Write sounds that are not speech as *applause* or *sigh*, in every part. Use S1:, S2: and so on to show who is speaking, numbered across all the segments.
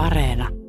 S1: Areena.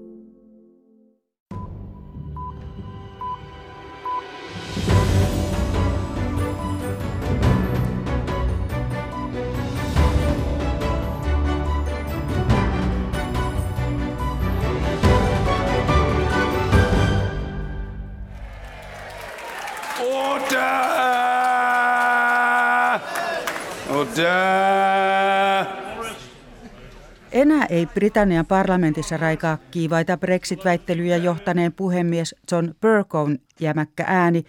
S2: Ei Britannian parlamentissa raikaa kiivaita Brexit-väittelyjä johtaneen puhemies John Burkown jämäkkä ääni.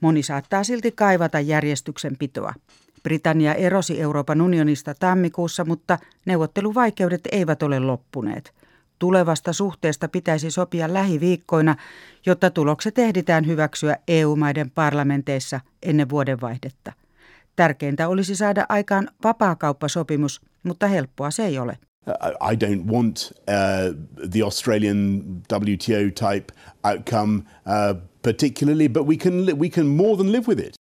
S2: Moni saattaa silti kaivata järjestyksen pitoa. Britannia erosi Euroopan unionista tammikuussa, mutta neuvotteluvaikeudet eivät ole loppuneet. Tulevasta suhteesta pitäisi sopia lähiviikkoina, jotta tulokset ehditään hyväksyä EU-maiden parlamenteissa ennen vuodenvaihdetta. Tärkeintä olisi saada aikaan vapaakauppasopimus, mutta helppoa se ei ole.
S3: I don't want uh, the Australian WTO type outcome uh, particularly, but we can we can more than live with it.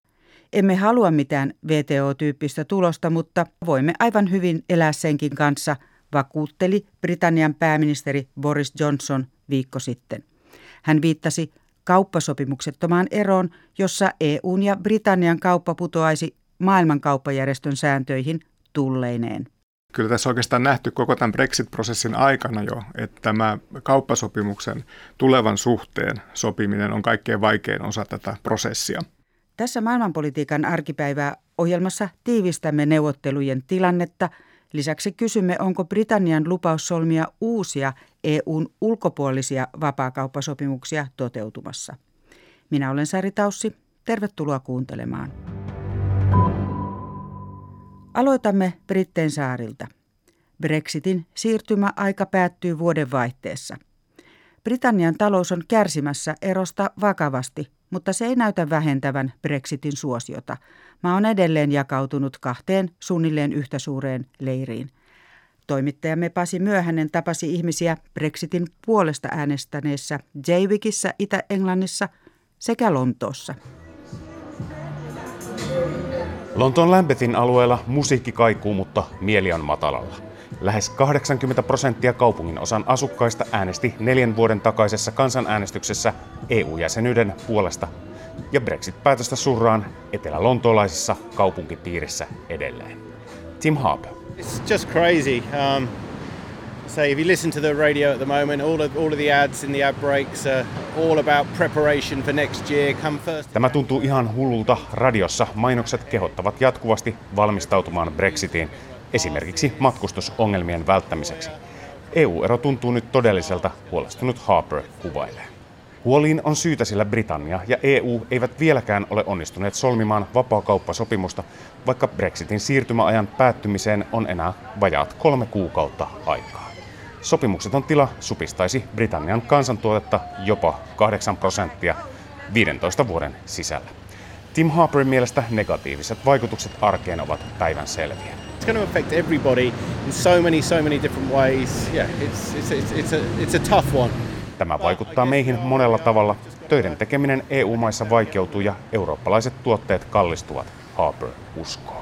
S2: Emme halua mitään VTO-tyyppistä tulosta, mutta voimme aivan hyvin elää senkin kanssa, vakuutteli Britannian pääministeri Boris Johnson viikko sitten. Hän viittasi kauppasopimuksettomaan eroon, jossa EUn ja Britannian kauppa putoaisi maailmankauppajärjestön sääntöihin tulleineen.
S4: Kyllä tässä oikeastaan nähty koko tämän Brexit-prosessin aikana jo, että tämä kauppasopimuksen tulevan suhteen sopiminen on kaikkein vaikein osa tätä prosessia.
S2: Tässä maailmanpolitiikan arkipäivää ohjelmassa tiivistämme neuvottelujen tilannetta. Lisäksi kysymme, onko Britannian lupaus solmia uusia EUn ulkopuolisia vapaakauppasopimuksia toteutumassa. Minä olen Sari Taussi. Tervetuloa kuuntelemaan. Aloitamme Britteen saarilta. Brexitin siirtymäaika päättyy vuodenvaihteessa. Britannian talous on kärsimässä erosta vakavasti, mutta se ei näytä vähentävän Brexitin suosiota. Maa on edelleen jakautunut kahteen suunnilleen yhtä suureen leiriin. Toimittajamme Pasi Myöhänen tapasi ihmisiä Brexitin puolesta äänestäneessä Jaywikissä Itä-Englannissa sekä Lontoossa.
S5: Lontoon Lambetin alueella musiikki kaikuu, mutta mieli on matalalla. Lähes 80 prosenttia kaupungin osan asukkaista äänesti neljän vuoden takaisessa kansanäänestyksessä EU-jäsenyyden puolesta, ja Brexit-päätöstä surraan etelä-lontoolaisessa kaupunkipiirissä edelleen. Tim Harper.
S6: It's just crazy. Um, say if you listen to the radio at the moment, all of, all of the ads in the ad breaks are all about preparation for next year. Come first.
S5: Tämä tuntuu ihan hullulta. Radiossa mainokset kehottavat jatkuvasti valmistautumaan Brexitiin, esimerkiksi matkustusongelmien välttämiseksi. EU-ero tuntuu nyt todelliselta, huolestunut Harper kuvailee. Huoliin on syytä, sillä Britannia ja EU eivät vieläkään ole onnistuneet solmimaan vapaakauppasopimusta, vaikka Brexitin siirtymäajan päättymiseen on enää vajaat kolme kuukautta aikaa. Sopimukseton tila supistaisi Britannian kansantuotetta jopa 8 prosenttia 15 vuoden sisällä. Tim Harperin mielestä negatiiviset vaikutukset arkeen ovat päivän selviä.
S6: It's going to affect everybody in so many, so many different ways. Yeah, it's, it's, it's, it's, a, it's a tough one.
S5: Tämä vaikuttaa meihin monella tavalla. Töiden tekeminen EU-maissa vaikeutuu ja eurooppalaiset tuotteet kallistuvat, Harper uskoo.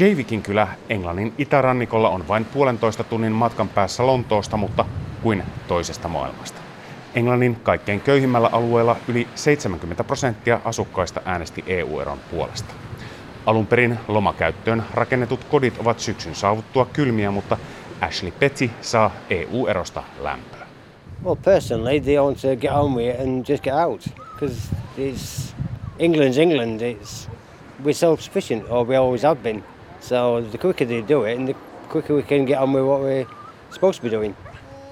S5: Javikin kylä Englannin itärannikolla on vain puolentoista tunnin matkan päässä Lontoosta, mutta kuin toisesta maailmasta. Englannin kaikkein köyhimmällä alueella yli 70 prosenttia asukkaista äänesti EU-eron puolesta. Alun perin lomakäyttöön rakennetut kodit ovat syksyn saavuttua kylmiä, mutta Ashley Petty saa EU-erosta lämpöä.
S7: Well, personally, they want to get on with it and just get out. Because it's England's England. It's we're self-sufficient, or we always have been. So the quicker they do it, and the quicker we can get on with what we're supposed to be doing.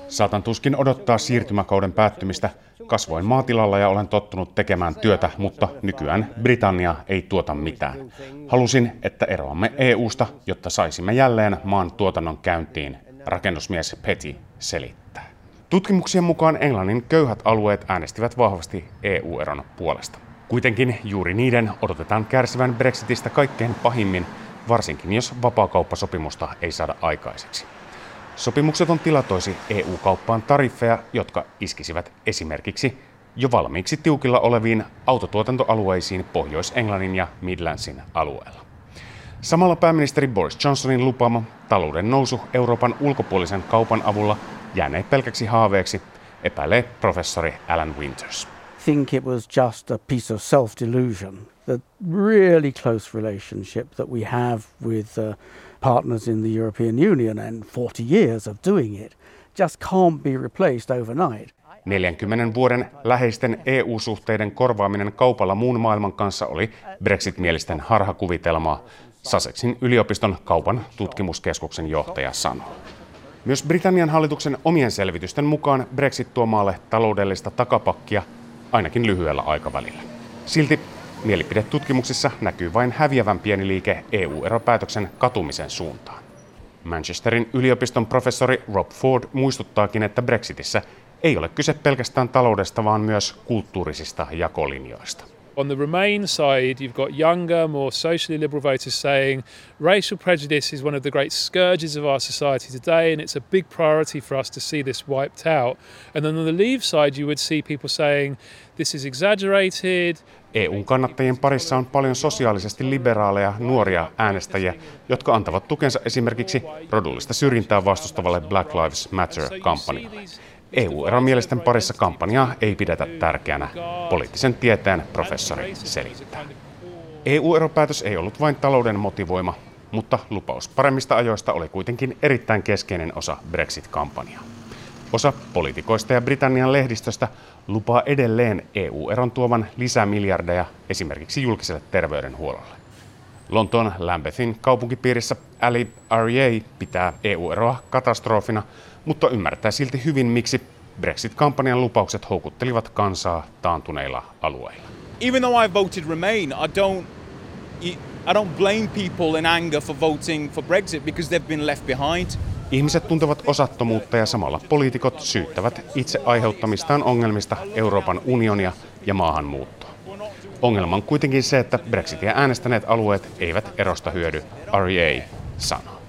S5: Saatan tuskin odottaa siirtymäkauden päättymistä. Kasvoin maatilalla ja olen tottunut tekemään työtä, mutta nykyään Britannia ei tuota mitään. Halusin, että eroamme EUsta, jotta saisimme jälleen maan tuotannon käyntiin, rakennusmies Petty selittää. Tutkimuksien mukaan Englannin köyhät alueet äänestivät vahvasti EU-eron puolesta. Kuitenkin juuri niiden odotetaan kärsivän Brexitistä kaikkein pahimmin, varsinkin jos vapaakauppasopimusta ei saada aikaiseksi. Sopimukset on tilatoisi EU-kauppaan tariffeja, jotka iskisivät esimerkiksi jo valmiiksi tiukilla oleviin autotuotantoalueisiin Pohjois-Englannin ja Midlandsin alueella. Samalla pääministeri Boris Johnsonin lupaama talouden nousu Euroopan ulkopuolisen kaupan avulla jäänee pelkäksi haaveeksi, epäilee professori Alan Winters.
S1: think it was just a piece of self delusion. The really close relationship that we have with uh, partners in the European Union and 40 years of doing it just can't be replaced overnight.
S5: 40 vuoden läheisten EU-suhteiden korvaaminen kaupalla muun maailman kanssa oli Brexit-mielisten harhakuvitelmaa, Sussexin yliopiston kaupan tutkimuskeskuksen johtaja sanoi. Myös Britannian hallituksen omien selvitysten mukaan Brexit tuo maalle taloudellista takapakkia ainakin lyhyellä aikavälillä. Silti mielipidetutkimuksissa näkyy vain häviävän pieni liike EU-eropäätöksen katumisen suuntaan. Manchesterin yliopiston professori Rob Ford muistuttaakin, että Brexitissä ei ole kyse pelkästään taloudesta, vaan myös kulttuurisista jakolinjoista.
S8: On the Remain side, you've got younger, more socially liberal voters saying racial prejudice is one of the great scourges of our society today, and it's a big priority for us to see this wiped out. And then on the Leave side, you would see people saying this is exaggerated.
S5: EUn kannattajien parissa on paljon sosiaalisesti liberaaleja nuoria äänestäjiä, jotka antavat tukensa esimerkiksi rodullista syrjintää vastustavalle Black Lives Matter-kampanjalle. EU-eromielisten parissa kampanjaa ei pidetä tärkeänä, poliittisen tieteen professori selittää. EU-eropäätös ei ollut vain talouden motivoima, mutta lupaus paremmista ajoista oli kuitenkin erittäin keskeinen osa Brexit-kampanjaa. Osa poliitikoista ja Britannian lehdistöstä lupaa edelleen EU-eron tuovan lisämiljardeja esimerkiksi julkiselle terveydenhuollolle. Lontoon Lambethin kaupunkipiirissä Ali REA pitää EU-eroa katastrofina, mutta ymmärtää silti hyvin, miksi Brexit-kampanjan lupaukset houkuttelivat kansaa taantuneilla alueilla.
S9: Even though I voted Remain, I don't, I don't blame people in anger for voting for Brexit because they've been left behind.
S5: Ihmiset tuntevat osattomuutta ja samalla poliitikot syyttävät itse aiheuttamistaan ongelmista Euroopan unionia ja maahanmuuttoa. Ongelma on kuitenkin se, että Brexitia äänestäneet alueet eivät erosta hyödy, REA sanoo.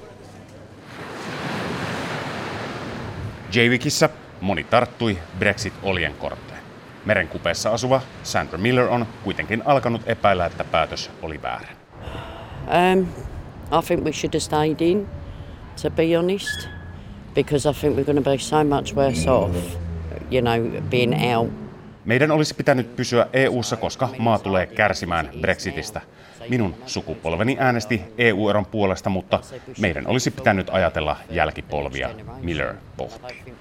S5: Jaywikissä moni tarttui Brexit-oljen korteen. Merenkupeessa asuva Sandra Miller on kuitenkin alkanut epäillä, että päätös oli väärä.
S10: Um, I think we should have stayed in, to be honest, because I think we're going to be so much worse off, you know, being out
S5: meidän olisi pitänyt pysyä EU:ssa, koska maa tulee kärsimään Brexitistä. Minun sukupolveni äänesti EU-eron puolesta, mutta meidän olisi pitänyt ajatella jälkipolvia, Miller pohti.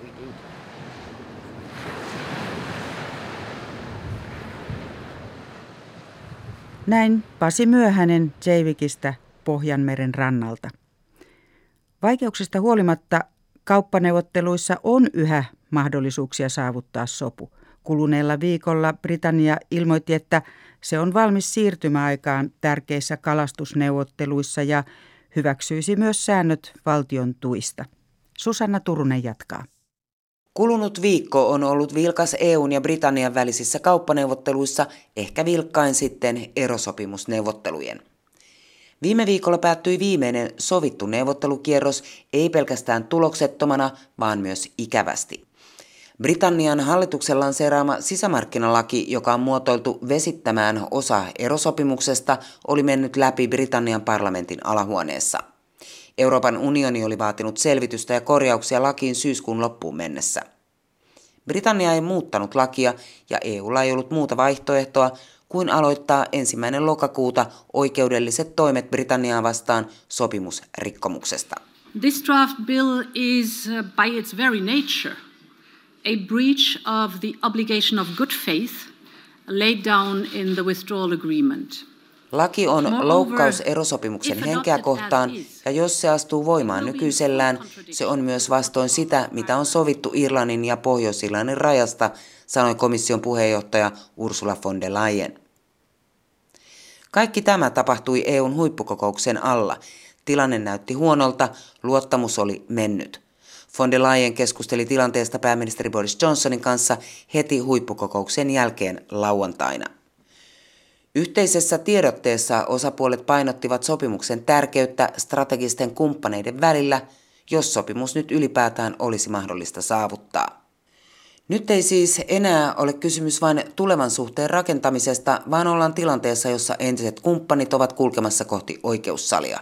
S2: Näin Pasi Myöhänen Jeivikistä Pohjanmeren rannalta. Vaikeuksista huolimatta kauppaneuvotteluissa on yhä mahdollisuuksia saavuttaa sopu – Kuluneella viikolla Britannia ilmoitti, että se on valmis siirtymäaikaan tärkeissä kalastusneuvotteluissa ja hyväksyisi myös säännöt valtion tuista. Susanna Turunen jatkaa.
S11: Kulunut viikko on ollut vilkas EUn ja Britannian välisissä kauppaneuvotteluissa, ehkä vilkkain sitten erosopimusneuvottelujen. Viime viikolla päättyi viimeinen sovittu neuvottelukierros ei pelkästään tuloksettomana, vaan myös ikävästi. Britannian hallituksen lanseeraama sisämarkkinalaki, joka on muotoiltu vesittämään osa erosopimuksesta, oli mennyt läpi Britannian parlamentin alahuoneessa. Euroopan unioni oli vaatinut selvitystä ja korjauksia lakiin syyskuun loppuun mennessä. Britannia ei muuttanut lakia ja EUlla ei ollut muuta vaihtoehtoa kuin aloittaa ensimmäinen lokakuuta oikeudelliset toimet Britanniaa vastaan sopimusrikkomuksesta.
S12: This draft bill is uh, by its very nature a breach of the obligation of good faith laid down in the withdrawal agreement.
S11: Laki on loukkaus erosopimuksen henkeä kohtaan, ja jos se astuu voimaan nykyisellään, se on myös vastoin sitä, mitä on sovittu Irlannin ja Pohjois-Irlannin rajasta, sanoi komission puheenjohtaja Ursula von der Leyen. Kaikki tämä tapahtui EUn huippukokouksen alla. Tilanne näytti huonolta, luottamus oli mennyt. Von der Leyen keskusteli tilanteesta pääministeri Boris Johnsonin kanssa heti huippukokouksen jälkeen lauantaina. Yhteisessä tiedotteessa osapuolet painottivat sopimuksen tärkeyttä strategisten kumppaneiden välillä, jos sopimus nyt ylipäätään olisi mahdollista saavuttaa. Nyt ei siis enää ole kysymys vain tulevan suhteen rakentamisesta, vaan ollaan tilanteessa, jossa entiset kumppanit ovat kulkemassa kohti oikeussalia.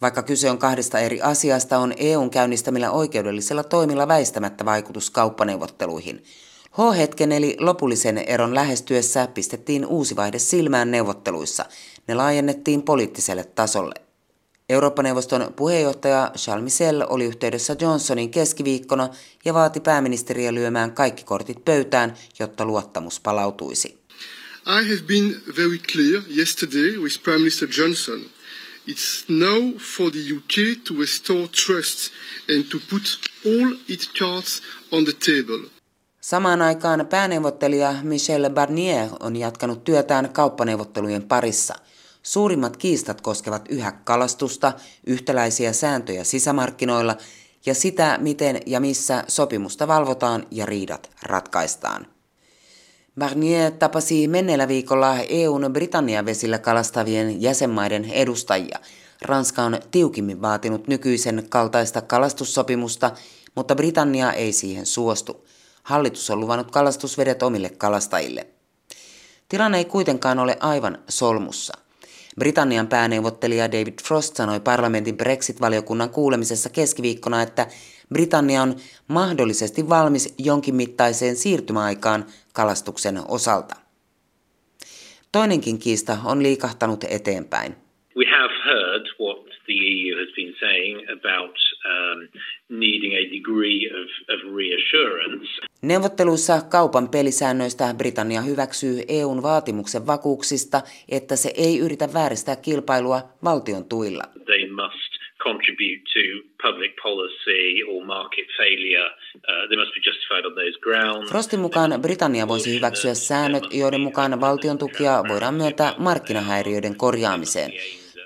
S11: Vaikka kyse on kahdesta eri asiasta, on EUn käynnistämillä oikeudellisilla toimilla väistämättä vaikutus kauppaneuvotteluihin. H-hetken eli lopullisen eron lähestyessä pistettiin uusi vaihde silmään neuvotteluissa. Ne laajennettiin poliittiselle tasolle. Eurooppa-neuvoston puheenjohtaja Charles Michel oli yhteydessä Johnsonin keskiviikkona ja vaati pääministeriä lyömään kaikki kortit pöytään, jotta luottamus palautuisi.
S13: I have been very clear yesterday with Prime Minister Johnson. It's now for the UK to restore trust and to put all its cards on the table.
S11: Samaan aikaan pääneuvottelija Michel Barnier on jatkanut työtään kauppaneuvottelujen parissa – Suurimmat kiistat koskevat yhä kalastusta, yhtäläisiä sääntöjä sisämarkkinoilla ja sitä, miten ja missä sopimusta valvotaan ja riidat ratkaistaan. Barnier tapasi menneellä viikolla EUn Britannian vesillä kalastavien jäsenmaiden edustajia. Ranska on tiukimmin vaatinut nykyisen kaltaista kalastussopimusta, mutta Britannia ei siihen suostu. Hallitus on luvannut kalastusvedet omille kalastajille. Tilanne ei kuitenkaan ole aivan solmussa. Britannian pääneuvottelija David Frost sanoi parlamentin Brexit-valiokunnan kuulemisessa keskiviikkona, että Britannia on mahdollisesti valmis jonkin mittaiseen siirtymäaikaan kalastuksen osalta. Toinenkin kiista on liikahtanut eteenpäin.
S14: We have heard what the EU has been saying about um, needing a degree of, of reassurance.
S11: Neuvotteluissa kaupan pelisäännöistä Britannia hyväksyy EUn vaatimuksen vakuuksista, että se ei yritä vääristää kilpailua valtion tuilla.
S14: They must contribute to public policy or market failure. Uh, they must be justified on those grounds.
S11: Frostin mukaan Britannia voisi hyväksyä säännöt, joiden mukaan valtion tukia voidaan myöntää markkinahäiriöiden korjaamiseen.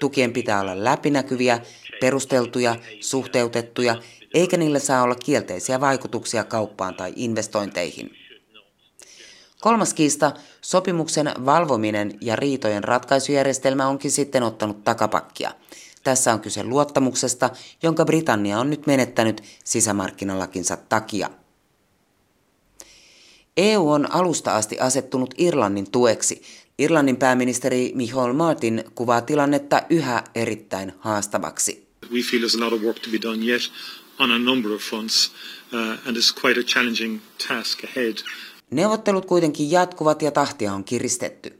S11: Tukien pitää olla läpinäkyviä, perusteltuja, suhteutettuja, eikä niillä saa olla kielteisiä vaikutuksia kauppaan tai investointeihin. Kolmas kiista, sopimuksen valvominen ja riitojen ratkaisujärjestelmä onkin sitten ottanut takapakkia. Tässä on kyse luottamuksesta, jonka Britannia on nyt menettänyt sisämarkkinalakinsa takia. EU on alusta asti asettunut Irlannin tueksi. Irlannin pääministeri Michael Martin kuvaa tilannetta yhä erittäin haastavaksi.
S15: We feel there's a lot of work to be done yet on a number of fronts, uh, and it's quite a challenging task ahead.
S11: Neuvottelut kuitenkin jatkuvat ja tahtia on kiristetty.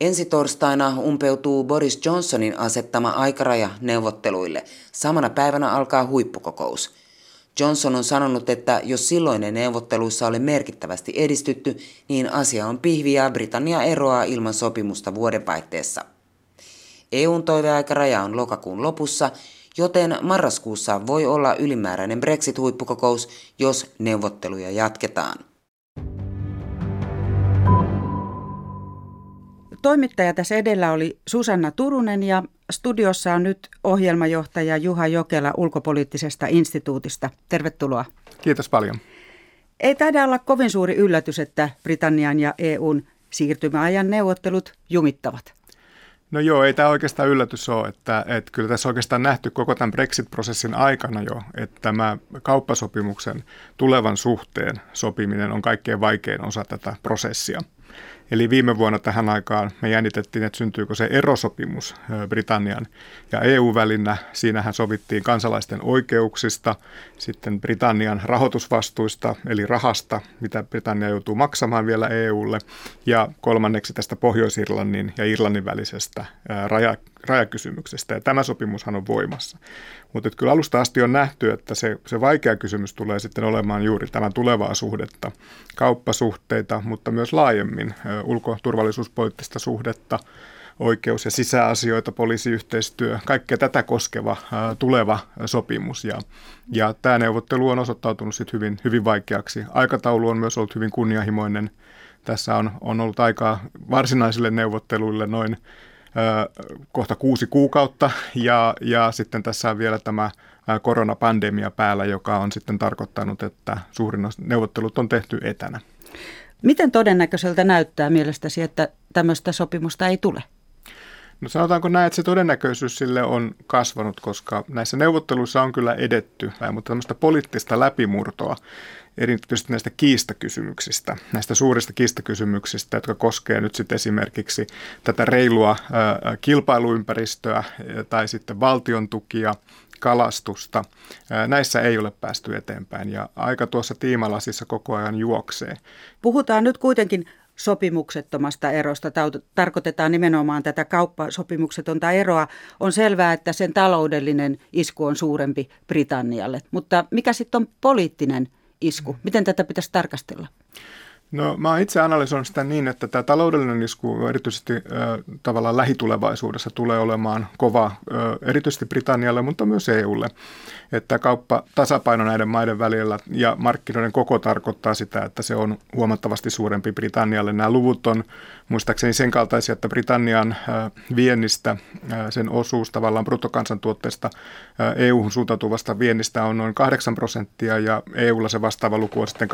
S11: Ensi torstaina umpeutuu Boris Johnsonin asettama aikaraja neuvotteluille. Samana päivänä alkaa huippukokous. Johnson on sanonut, että jos silloinen neuvotteluissa oli merkittävästi edistytty, niin asia on pihvi ja Britannia eroaa ilman sopimusta vuodenvaihteessa. EUn toiveaikaraja on lokakuun lopussa, joten marraskuussa voi olla ylimääräinen Brexit-huippukokous, jos neuvotteluja jatketaan.
S2: Toimittaja tässä edellä oli Susanna Turunen ja studiossa on nyt ohjelmajohtaja Juha Jokela ulkopoliittisesta instituutista. Tervetuloa.
S4: Kiitos paljon.
S2: Ei taida olla kovin suuri yllätys, että Britannian ja EUn siirtymäajan neuvottelut jumittavat.
S4: No joo, ei tämä oikeastaan yllätys ole, että, että kyllä tässä oikeastaan nähty koko tämän Brexit-prosessin aikana jo, että tämä kauppasopimuksen tulevan suhteen sopiminen on kaikkein vaikein osa tätä prosessia. Eli viime vuonna tähän aikaan me jännitettiin, että syntyykö se erosopimus Britannian ja EU-välinnä. Siinähän sovittiin kansalaisten oikeuksista, sitten Britannian rahoitusvastuista, eli rahasta, mitä Britannia joutuu maksamaan vielä EUlle, ja kolmanneksi tästä Pohjois-Irlannin ja Irlannin välisestä rajakysymyksestä. Ja tämä sopimushan on voimassa. Mutta kyllä alusta asti on nähty, että se, se vaikea kysymys tulee sitten olemaan juuri tämän tulevaa suhdetta, kauppasuhteita, mutta myös laajemmin ulko- turvallisuuspoliittista suhdetta, oikeus- ja sisäasioita, poliisiyhteistyö, kaikkea tätä koskeva tuleva sopimus. Ja, ja tämä neuvottelu on osoittautunut sit hyvin, hyvin vaikeaksi. Aikataulu on myös ollut hyvin kunnianhimoinen. Tässä on, on ollut aikaa varsinaisille neuvotteluille noin kohta kuusi kuukautta ja, ja sitten tässä on vielä tämä koronapandemia päällä, joka on sitten tarkoittanut, että suurin osa neuvottelut on tehty etänä.
S2: Miten todennäköiseltä näyttää mielestäsi, että tämmöistä sopimusta ei tule?
S4: No sanotaanko näin, että se todennäköisyys sille on kasvanut, koska näissä neuvotteluissa on kyllä edetty, mutta tämmöistä poliittista läpimurtoa erityisesti näistä kiistakysymyksistä, näistä suurista kiistakysymyksistä, jotka koskee nyt sitten esimerkiksi tätä reilua kilpailuympäristöä tai sitten valtion tukia, kalastusta. Näissä ei ole päästy eteenpäin ja aika tuossa tiimalasissa koko ajan juoksee.
S2: Puhutaan nyt kuitenkin sopimuksettomasta erosta. Tarkoitetaan nimenomaan tätä kauppasopimuksetonta eroa. On selvää, että sen taloudellinen isku on suurempi Britannialle. Mutta mikä sitten on poliittinen isku? Miten tätä pitäisi tarkastella?
S4: No mä oon itse analysoinut sitä niin, että tämä taloudellinen isku erityisesti äh, tavallaan lähitulevaisuudessa tulee olemaan kova äh, erityisesti Britannialle, mutta myös EUlle että kauppa tasapaino näiden maiden välillä ja markkinoiden koko tarkoittaa sitä, että se on huomattavasti suurempi Britannialle. Nämä luvut on muistaakseni sen kaltaisia, että Britannian viennistä, sen osuus tavallaan bruttokansantuotteesta EU-hun suuntautuvasta viennistä on noin 8 prosenttia ja EUlla se vastaava luku on sitten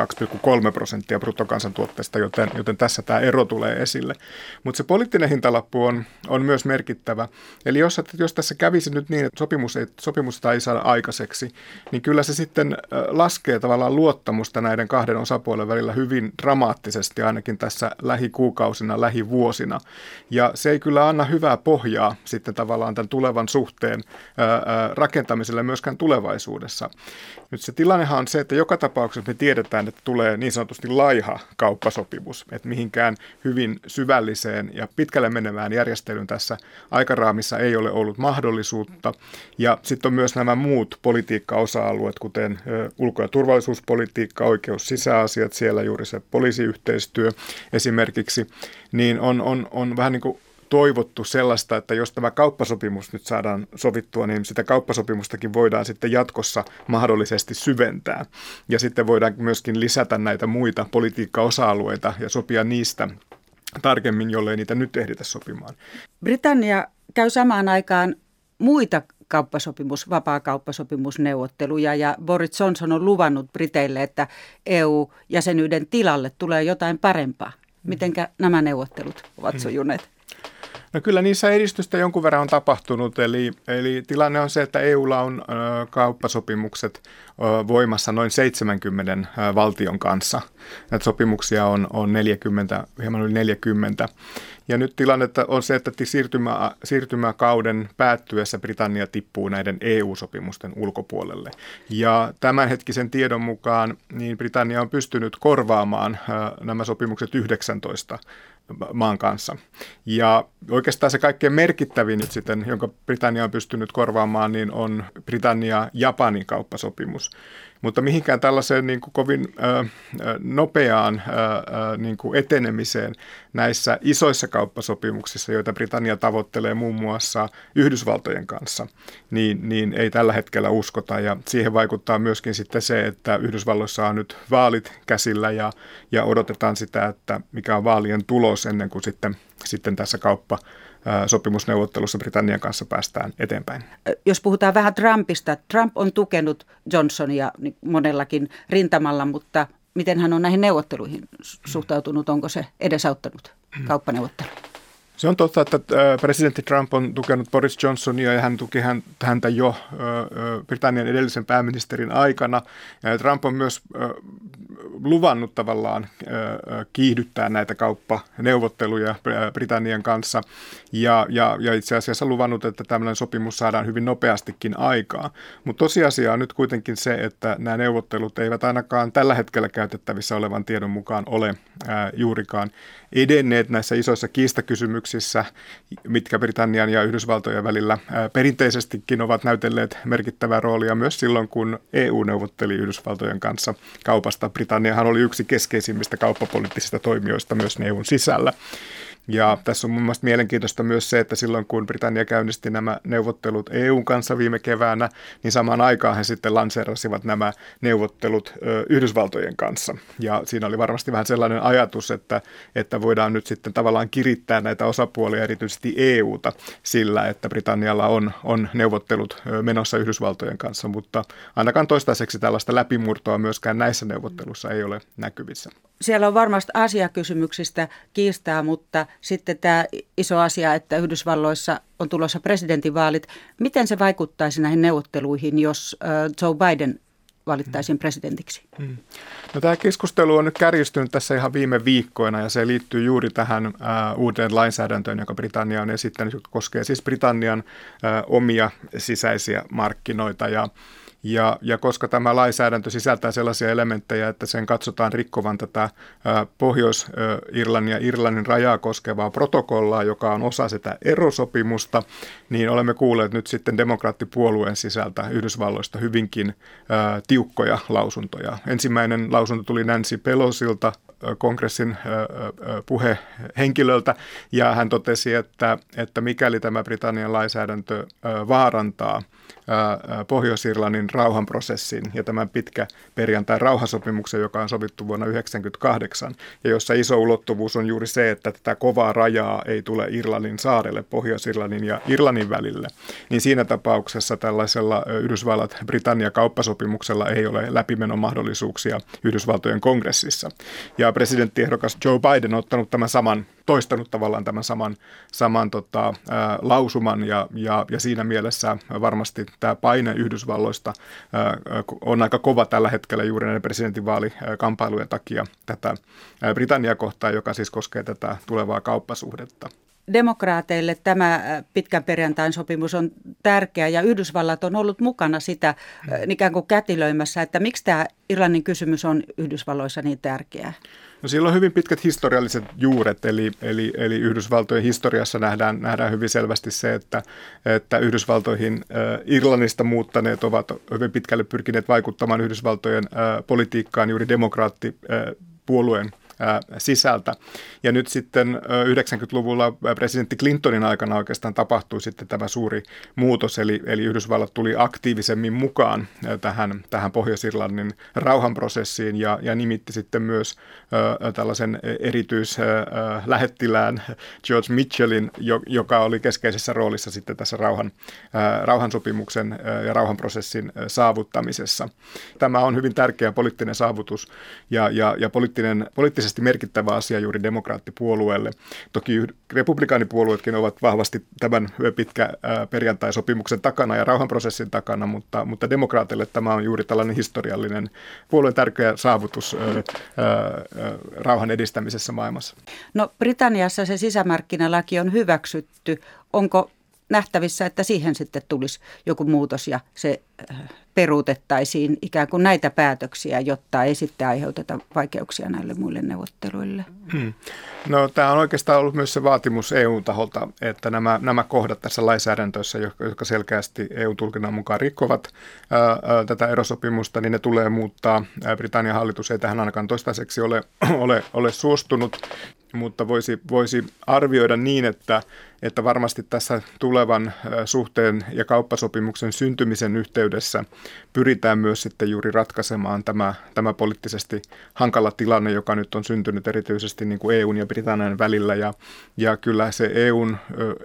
S4: 2,3 prosenttia bruttokansantuotteesta, joten, joten tässä tämä ero tulee esille. Mutta se poliittinen hintalappu on, on myös merkittävä. Eli jos, jos tässä kävisi nyt niin, että sopimus ei, sopimusta ei saada aikaiseksi, niin kyllä se sitten laskee tavallaan luottamusta näiden kahden osapuolen välillä hyvin dramaattisesti ainakin tässä lähikuukausina, lähivuosina. Ja se ei kyllä anna hyvää pohjaa sitten tavallaan tämän tulevan suhteen rakentamiselle myöskään tulevaisuudessa. Nyt se tilannehan on se, että joka tapauksessa me tiedetään, että tulee niin sanotusti laiha kauppasopimus, että mihinkään hyvin syvälliseen ja pitkälle menevään järjestelyyn tässä aikaraamissa ei ole ollut mahdollisuutta. Ja sitten on myös nämä muut politiikka-osa-alueet, kuten ulko- ja turvallisuuspolitiikka, oikeus, sisäasiat, siellä juuri se poliisiyhteistyö esimerkiksi, niin on, on, on vähän niin kuin toivottu sellaista, että jos tämä kauppasopimus nyt saadaan sovittua, niin sitä kauppasopimustakin voidaan sitten jatkossa mahdollisesti syventää. Ja sitten voidaan myöskin lisätä näitä muita politiikka-osa-alueita ja sopia niistä tarkemmin, jollei niitä nyt ehditä sopimaan.
S2: Britannia käy samaan aikaan muita kauppasopimus, vapaakauppasopimusneuvotteluja ja Boris Johnson on luvannut Briteille, että EU-jäsenyyden tilalle tulee jotain parempaa. Mitenkä nämä neuvottelut ovat sujuneet?
S4: No kyllä niissä edistystä jonkun verran on tapahtunut, eli, eli tilanne on se, että EUlla on ö, kauppasopimukset ö, voimassa noin 70 ö, valtion kanssa. Näitä sopimuksia on, on 40, hieman yli 40. Ja nyt tilanne on se, että siirtymä, siirtymäkauden päättyessä Britannia tippuu näiden EU-sopimusten ulkopuolelle. Ja tämänhetkisen tiedon mukaan niin Britannia on pystynyt korvaamaan nämä sopimukset 19 maan kanssa. Ja oikeastaan se kaikkein merkittävin nyt sitten, jonka Britannia on pystynyt korvaamaan, niin on Britannia-Japanin kauppasopimus. Mutta mihinkään tällaiseen niin kuin kovin nopeaan niin kuin etenemiseen näissä isoissa kauppasopimuksissa, joita Britannia tavoittelee muun muassa Yhdysvaltojen kanssa, niin, niin ei tällä hetkellä uskota. Ja siihen vaikuttaa myöskin sitten se, että Yhdysvalloissa on nyt vaalit käsillä ja, ja odotetaan sitä, että mikä on vaalien tulos ennen kuin sitten, sitten tässä kauppa sopimusneuvottelussa Britannian kanssa päästään eteenpäin.
S2: Jos puhutaan vähän Trumpista, Trump on tukenut Johnsonia monellakin rintamalla, mutta miten hän on näihin neuvotteluihin suhtautunut? Onko se edesauttanut kauppaneuvotteluja?
S4: Se on totta, että presidentti Trump on tukenut Boris Johnsonia ja hän tuki häntä jo Britannian edellisen pääministerin aikana. Trump on myös luvannut tavallaan kiihdyttää näitä kauppaneuvotteluja Britannian kanssa ja, ja, ja itse asiassa luvannut, että tämmöinen sopimus saadaan hyvin nopeastikin aikaa. Mutta tosiasia on nyt kuitenkin se, että nämä neuvottelut eivät ainakaan tällä hetkellä käytettävissä olevan tiedon mukaan ole juurikaan edenneet näissä isoissa kiistakysymyksissä, mitkä Britannian ja Yhdysvaltojen välillä perinteisestikin ovat näytelleet merkittävää roolia myös silloin, kun EU neuvotteli Yhdysvaltojen kanssa kaupasta. Britanniahan oli yksi keskeisimmistä kauppapoliittisista toimijoista myös EUn sisällä. Ja tässä on mun mielestä mielenkiintoista myös se, että silloin kun Britannia käynnisti nämä neuvottelut EUn kanssa viime keväänä, niin samaan aikaan he sitten lanseerasivat nämä neuvottelut Yhdysvaltojen kanssa. Ja siinä oli varmasti vähän sellainen ajatus, että, että voidaan nyt sitten tavallaan kirittää näitä osapuolia, erityisesti EUta, sillä, että Britannialla on, on neuvottelut menossa Yhdysvaltojen kanssa, mutta ainakaan toistaiseksi tällaista läpimurtoa myöskään näissä neuvotteluissa ei ole näkyvissä.
S2: Siellä on varmasti asiakysymyksistä kiistaa, mutta sitten tämä iso asia, että Yhdysvalloissa on tulossa presidentinvaalit. Miten se vaikuttaisi näihin neuvotteluihin, jos Joe Biden valittaisiin presidentiksi? Hmm.
S4: No, tämä keskustelu on nyt kärjistynyt tässä ihan viime viikkoina ja se liittyy juuri tähän uuteen lainsäädäntöön, joka Britannia on esittänyt, joka koskee siis Britannian omia sisäisiä markkinoita ja ja, ja koska tämä lainsäädäntö sisältää sellaisia elementtejä, että sen katsotaan rikkovan tätä Pohjois-Irlannin ja Irlannin rajaa koskevaa protokollaa, joka on osa sitä erosopimusta, niin olemme kuulleet nyt sitten demokraattipuolueen sisältä Yhdysvalloista hyvinkin tiukkoja lausuntoja. Ensimmäinen lausunto tuli Nancy Pelosilta, kongressin puhehenkilöltä, ja hän totesi, että, että mikäli tämä Britannian lainsäädäntö vaarantaa – Pohjois-Irlannin rauhanprosessin ja tämän pitkä perjantai rauhasopimuksen, joka on sovittu vuonna 1998, ja jossa iso ulottuvuus on juuri se, että tätä kovaa rajaa ei tule Irlannin saarelle, Pohjois-Irlannin ja Irlannin välille, niin siinä tapauksessa tällaisella Yhdysvallat-Britannia-kauppasopimuksella ei ole läpimenomahdollisuuksia Yhdysvaltojen kongressissa. Ja presidenttiehdokas Joe Biden on ottanut tämän saman toistanut tavallaan tämän saman, saman tota, ää, lausuman ja, ja, ja siinä mielessä varmasti tämä paine Yhdysvalloista ää, on aika kova tällä hetkellä juuri näiden presidentinvaalikamppailujen takia tätä Britannia kohtaa, joka siis koskee tätä tulevaa kauppasuhdetta.
S2: Demokraateille tämä pitkän perjantain sopimus on tärkeä ja Yhdysvallat on ollut mukana sitä ikään kuin kätilöimässä, että miksi tämä Irlannin kysymys on Yhdysvalloissa niin tärkeä?
S4: No sillä on hyvin pitkät historialliset juuret, eli, eli, eli Yhdysvaltojen historiassa nähdään, nähdään hyvin selvästi se, että, että Yhdysvaltoihin äh, Irlannista muuttaneet ovat hyvin pitkälle pyrkineet vaikuttamaan Yhdysvaltojen äh, politiikkaan. Juuri demokraattipuolueen äh, sisältä. Ja nyt sitten 90-luvulla presidentti Clintonin aikana oikeastaan tapahtui sitten tämä suuri muutos, eli, eli Yhdysvallat tuli aktiivisemmin mukaan tähän, tähän Pohjois-Irlannin rauhanprosessiin ja, ja nimitti sitten myös tällaisen erityislähettilään George Mitchellin, joka oli keskeisessä roolissa sitten tässä rauhan, rauhansopimuksen ja rauhanprosessin saavuttamisessa. Tämä on hyvin tärkeä poliittinen saavutus ja, ja, ja poliittinen, poliittisesti merkittävä asia juuri demokraattipuolueelle. Toki republikaanipuolueetkin ovat vahvasti tämän pitkä perjantai-sopimuksen takana ja rauhanprosessin takana, mutta, mutta demokraatille tämä on juuri tällainen historiallinen puolueen tärkeä saavutus rauhan edistämisessä maailmassa.
S2: No Britanniassa se sisämarkkinalaki on hyväksytty. Onko nähtävissä, että siihen sitten tulisi joku muutos ja se äh, peruutettaisiin ikään kuin näitä päätöksiä, jotta ei sitten aiheuteta vaikeuksia näille muille neuvotteluille? Hmm.
S4: No tämä on oikeastaan ollut myös se vaatimus EU-taholta, että nämä, nämä kohdat tässä lainsäädäntössä, jotka selkeästi EU-tulkinnan mukaan rikkovat ää, ää, tätä erosopimusta, niin ne tulee muuttaa. Britannian hallitus ei tähän ainakaan toistaiseksi ole, *clears throat* ole, ole suostunut mutta voisi, voisi arvioida niin, että, että varmasti tässä tulevan suhteen ja kauppasopimuksen syntymisen yhteydessä pyritään myös sitten juuri ratkaisemaan tämä, tämä poliittisesti hankala tilanne, joka nyt on syntynyt erityisesti niin kuin EUn ja Britannian välillä. Ja, ja kyllä se EUn,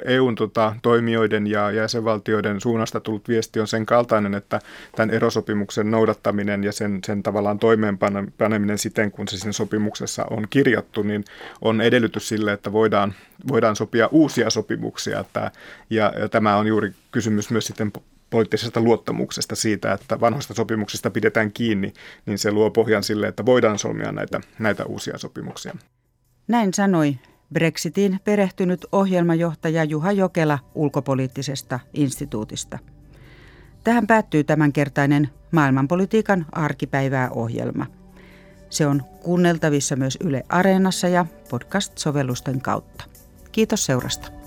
S4: EUn tota, toimijoiden ja jäsenvaltioiden suunnasta tullut viesti on sen kaltainen, että tämän erosopimuksen noudattaminen ja sen, sen tavallaan toimeenpaneminen siten, kun se siinä sopimuksessa on kirjattu, niin on edellytys sille, että voidaan, voidaan sopia uusia sopimuksia. Että, ja, ja tämä on juuri kysymys myös sitten poliittisesta luottamuksesta siitä, että vanhoista sopimuksista pidetään kiinni, niin se luo pohjan sille, että voidaan solmia näitä, näitä uusia sopimuksia.
S2: Näin sanoi Brexitiin perehtynyt ohjelmajohtaja Juha Jokela ulkopoliittisesta instituutista. Tähän päättyy tämänkertainen maailmanpolitiikan arkipäivää ohjelma. Se on kuunneltavissa myös Yle Areenassa ja podcast-sovellusten kautta. Kiitos seurasta.